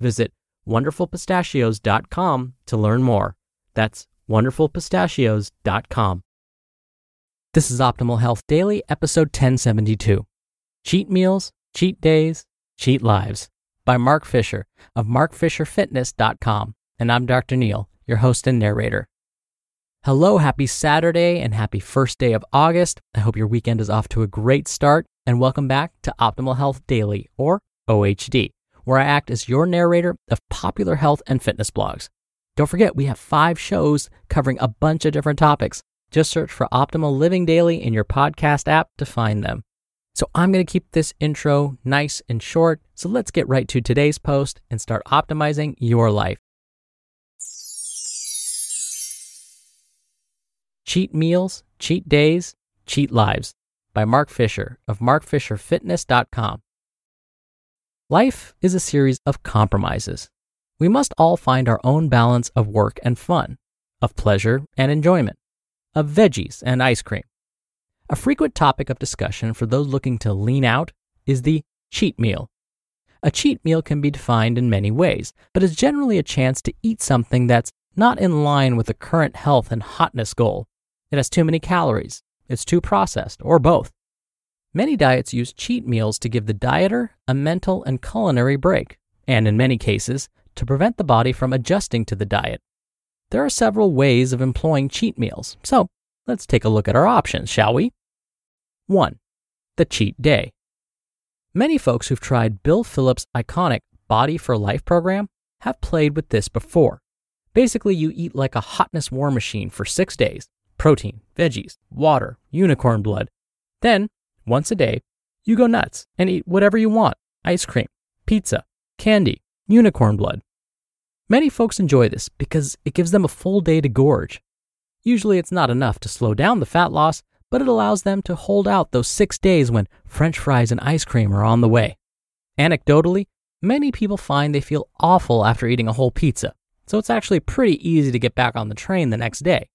Visit wonderfulpistachios.com to learn more. That's wonderfulpistachios.com. This is Optimal Health Daily, episode 1072 Cheat Meals, Cheat Days, Cheat Lives by Mark Fisher of markfisherfitness.com. And I'm Dr. Neal, your host and narrator. Hello, happy Saturday and happy first day of August. I hope your weekend is off to a great start and welcome back to Optimal Health Daily, or OHD, where I act as your narrator of popular health and fitness blogs. Don't forget, we have five shows covering a bunch of different topics. Just search for Optimal Living Daily in your podcast app to find them. So I'm going to keep this intro nice and short. So let's get right to today's post and start optimizing your life. Cheat Meals, Cheat Days, Cheat Lives by Mark Fisher of markfisherfitness.com. Life is a series of compromises. We must all find our own balance of work and fun, of pleasure and enjoyment, of veggies and ice cream. A frequent topic of discussion for those looking to lean out is the cheat meal. A cheat meal can be defined in many ways, but is generally a chance to eat something that's not in line with the current health and hotness goal. It has too many calories, it's too processed, or both. Many diets use cheat meals to give the dieter a mental and culinary break, and in many cases, to prevent the body from adjusting to the diet. There are several ways of employing cheat meals, so let's take a look at our options, shall we? 1. The cheat day. Many folks who've tried Bill Phillips' iconic Body for Life program have played with this before. Basically, you eat like a hotness war machine for six days, protein, veggies, water, unicorn blood. Then, once a day, you go nuts and eat whatever you want ice cream, pizza, candy, unicorn blood. Many folks enjoy this because it gives them a full day to gorge. Usually, it's not enough to slow down the fat loss, but it allows them to hold out those six days when french fries and ice cream are on the way. Anecdotally, many people find they feel awful after eating a whole pizza, so it's actually pretty easy to get back on the train the next day.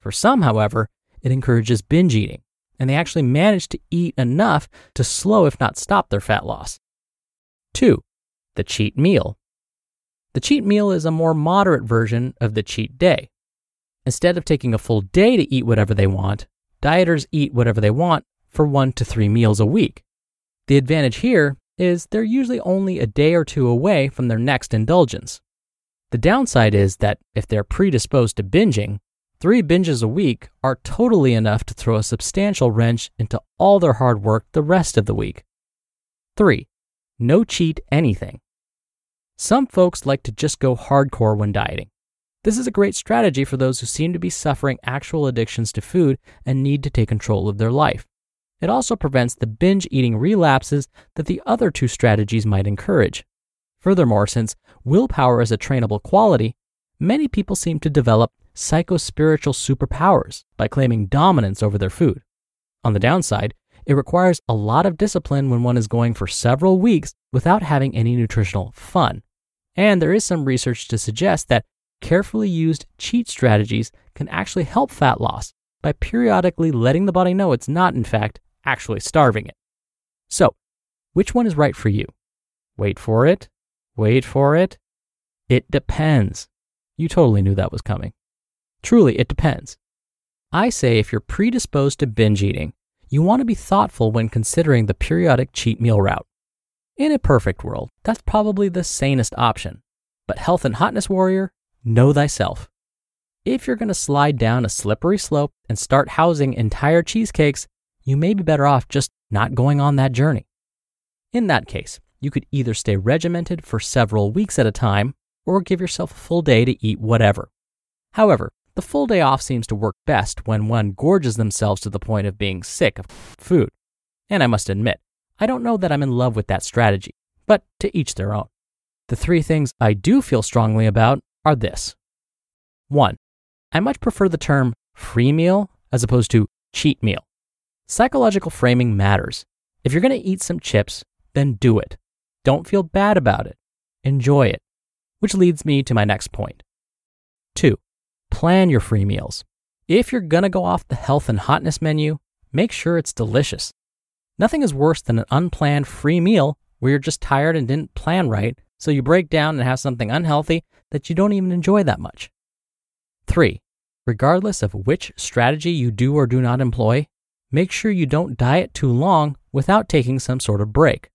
For some, however, it encourages binge eating, and they actually manage to eat enough to slow, if not stop, their fat loss. 2. The cheat meal. The cheat meal is a more moderate version of the cheat day. Instead of taking a full day to eat whatever they want, dieters eat whatever they want for one to three meals a week. The advantage here is they're usually only a day or two away from their next indulgence. The downside is that if they're predisposed to binging, Three binges a week are totally enough to throw a substantial wrench into all their hard work the rest of the week. 3. No cheat anything. Some folks like to just go hardcore when dieting. This is a great strategy for those who seem to be suffering actual addictions to food and need to take control of their life. It also prevents the binge eating relapses that the other two strategies might encourage. Furthermore, since willpower is a trainable quality, many people seem to develop psychospiritual superpowers by claiming dominance over their food. On the downside, it requires a lot of discipline when one is going for several weeks without having any nutritional fun. And there is some research to suggest that carefully used cheat strategies can actually help fat loss by periodically letting the body know it's not, in fact, actually starving it. So, which one is right for you? Wait for it. Wait for it. It depends. You totally knew that was coming. Truly, it depends. I say if you're predisposed to binge eating, you want to be thoughtful when considering the periodic cheat meal route. In a perfect world, that's probably the sanest option. But health and hotness warrior, know thyself. If you're going to slide down a slippery slope and start housing entire cheesecakes, you may be better off just not going on that journey. In that case, you could either stay regimented for several weeks at a time or give yourself a full day to eat whatever. However, the full day off seems to work best when one gorges themselves to the point of being sick of food. And I must admit, I don't know that I'm in love with that strategy, but to each their own. The three things I do feel strongly about are this. One, I much prefer the term free meal as opposed to cheat meal. Psychological framing matters. If you're going to eat some chips, then do it. Don't feel bad about it. Enjoy it. Which leads me to my next point. Two, plan your free meals. If you're to go off the health and hotness menu, make sure it's delicious. Nothing is worse than an unplanned free meal where you're just tired and didn't plan right, so you break down and have something unhealthy that you don't even enjoy that much. Three, regardless of which strategy you do or do not employ, make sure you don't diet too long without taking some sort of break.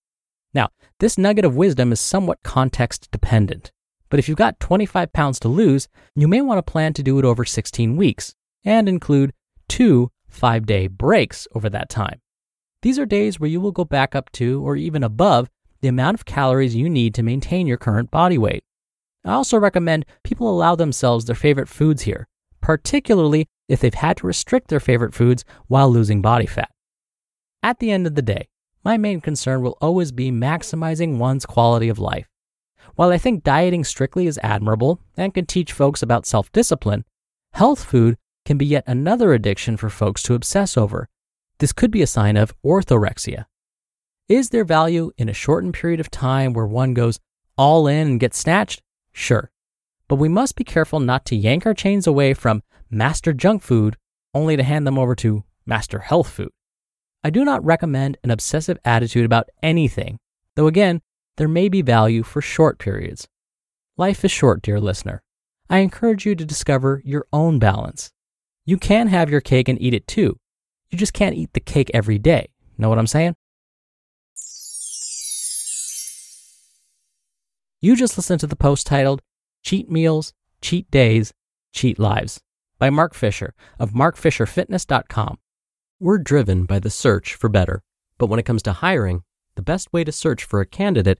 Now, this nugget of wisdom is somewhat context dependent, but if you've got 25 pounds to lose, you may want to plan to do it over 16 weeks and include two five day breaks over that time. These are days where you will go back up to or even above the amount of calories you need to maintain your current body weight. I also recommend people allow themselves their favorite foods here, particularly if they've had to restrict their favorite foods while losing body fat. At the end of the day, my main concern will always be maximizing one's quality of life. While I think dieting strictly is admirable and can teach folks about self discipline, health food can be yet another addiction for folks to obsess over. This could be a sign of orthorexia. Is there value in a shortened period of time where one goes all in and gets snatched? Sure. But we must be careful not to yank our chains away from master junk food only to hand them over to master health food. I do not recommend an obsessive attitude about anything, though again, there may be value for short periods. Life is short, dear listener. I encourage you to discover your own balance. You can have your cake and eat it too. You just can't eat the cake every day. Know what I'm saying? You just listened to the post titled Cheat Meals, Cheat Days, Cheat Lives by Mark Fisher of markfisherfitness.com. We're driven by the search for better, but when it comes to hiring, the best way to search for a candidate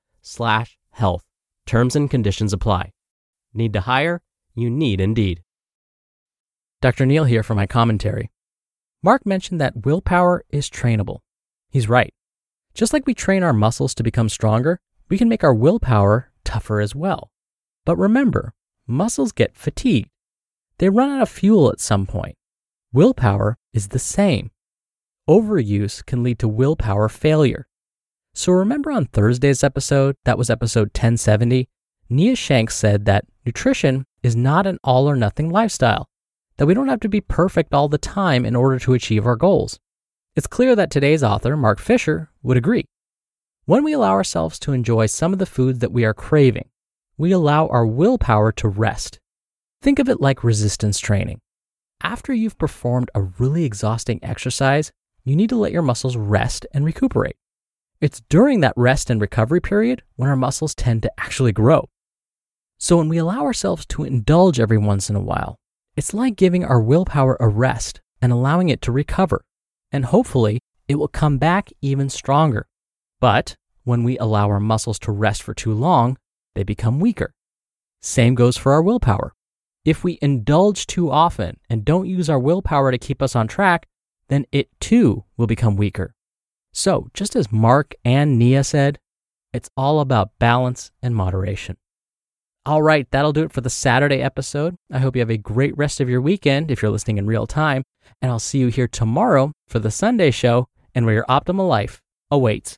slash health. Terms and conditions apply. Need to hire? You need Indeed. Dr. Neal here for my commentary. Mark mentioned that willpower is trainable. He's right. Just like we train our muscles to become stronger, we can make our willpower tougher as well. But remember, muscles get fatigued. They run out of fuel at some point. Willpower is the same. Overuse can lead to willpower failure. So remember on Thursday's episode, that was episode 1070, Nia Shanks said that nutrition is not an all or nothing lifestyle, that we don't have to be perfect all the time in order to achieve our goals. It's clear that today's author, Mark Fisher, would agree. When we allow ourselves to enjoy some of the foods that we are craving, we allow our willpower to rest. Think of it like resistance training. After you've performed a really exhausting exercise, you need to let your muscles rest and recuperate. It's during that rest and recovery period when our muscles tend to actually grow. So when we allow ourselves to indulge every once in a while, it's like giving our willpower a rest and allowing it to recover. And hopefully, it will come back even stronger. But when we allow our muscles to rest for too long, they become weaker. Same goes for our willpower. If we indulge too often and don't use our willpower to keep us on track, then it too will become weaker. So, just as Mark and Nia said, it's all about balance and moderation. All right, that'll do it for the Saturday episode. I hope you have a great rest of your weekend if you're listening in real time, and I'll see you here tomorrow for the Sunday show and where your optimal life awaits.